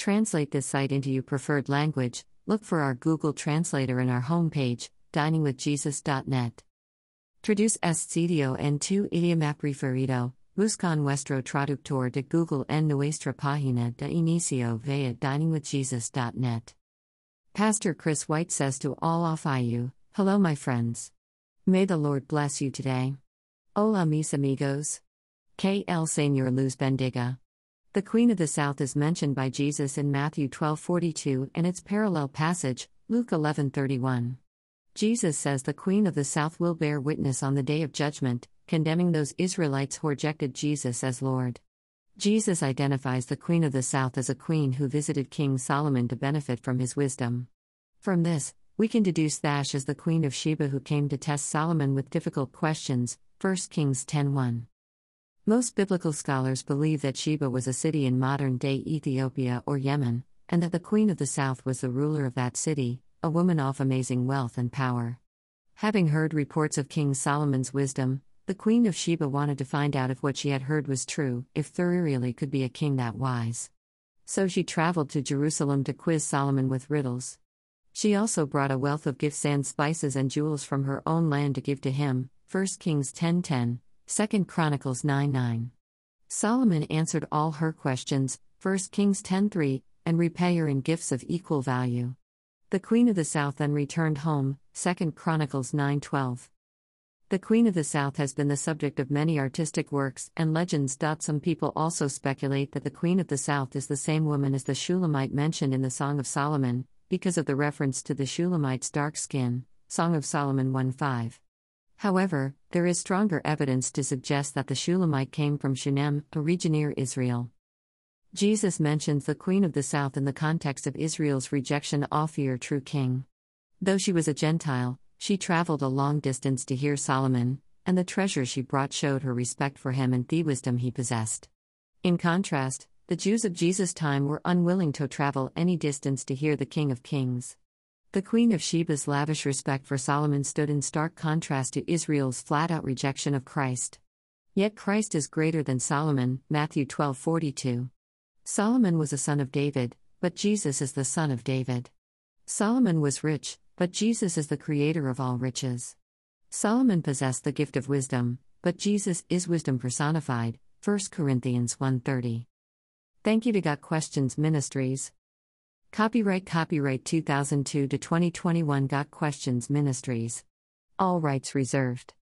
Translate this site into your preferred language. Look for our Google Translator in our homepage, diningwithjesus.net. Traduce este sitio en tu idioma preferido. Busca nuestro traductor de Google en nuestra página de inicio via diningwithjesus.net. Pastor Chris White says to all of you, Hello, my friends. May the Lord bless you today. Hola, mis amigos. Que el Señor luz bendiga. The Queen of the South is mentioned by Jesus in Matthew 12:42 and its parallel passage, Luke 11:31. Jesus says the Queen of the South will bear witness on the day of judgment, condemning those Israelites who rejected Jesus as Lord. Jesus identifies the Queen of the South as a queen who visited King Solomon to benefit from his wisdom. From this, we can deduce Thash as the Queen of Sheba who came to test Solomon with difficult questions, 1 Kings 10:1. Most biblical scholars believe that Sheba was a city in modern day Ethiopia or Yemen, and that the Queen of the South was the ruler of that city, a woman of amazing wealth and power. Having heard reports of King Solomon's wisdom, the Queen of Sheba wanted to find out if what she had heard was true, if there really could be a king that wise. So she traveled to Jerusalem to quiz Solomon with riddles. She also brought a wealth of gifts and spices and jewels from her own land to give to him. 1 Kings 10:10, 2 Chronicles 9 9. Solomon answered all her questions, 1 Kings 10:3, and repay her in gifts of equal value. The Queen of the South then returned home, 2 Chronicles 9:12. The Queen of the South has been the subject of many artistic works and legends. Some people also speculate that the Queen of the South is the same woman as the Shulamite mentioned in the Song of Solomon, because of the reference to the Shulamite's dark skin, Song of Solomon 1 5. However, there is stronger evidence to suggest that the Shulamite came from Shunem, a region near Israel. Jesus mentions the Queen of the South in the context of Israel's rejection of your true king. Though she was a Gentile, she traveled a long distance to hear Solomon, and the treasure she brought showed her respect for him and the wisdom he possessed. In contrast, the Jews of Jesus' time were unwilling to travel any distance to hear the King of Kings. The Queen of Sheba's lavish respect for Solomon stood in stark contrast to Israel's flat out rejection of Christ. Yet Christ is greater than Solomon, Matthew 12:42. Solomon was a son of David, but Jesus is the son of David. Solomon was rich, but Jesus is the creator of all riches. Solomon possessed the gift of wisdom, but Jesus is wisdom personified, 1 Corinthians 1:30. Thank you to Got Questions Ministries. Copyright Copyright 2002 to 2021 Got Questions Ministries. All rights reserved.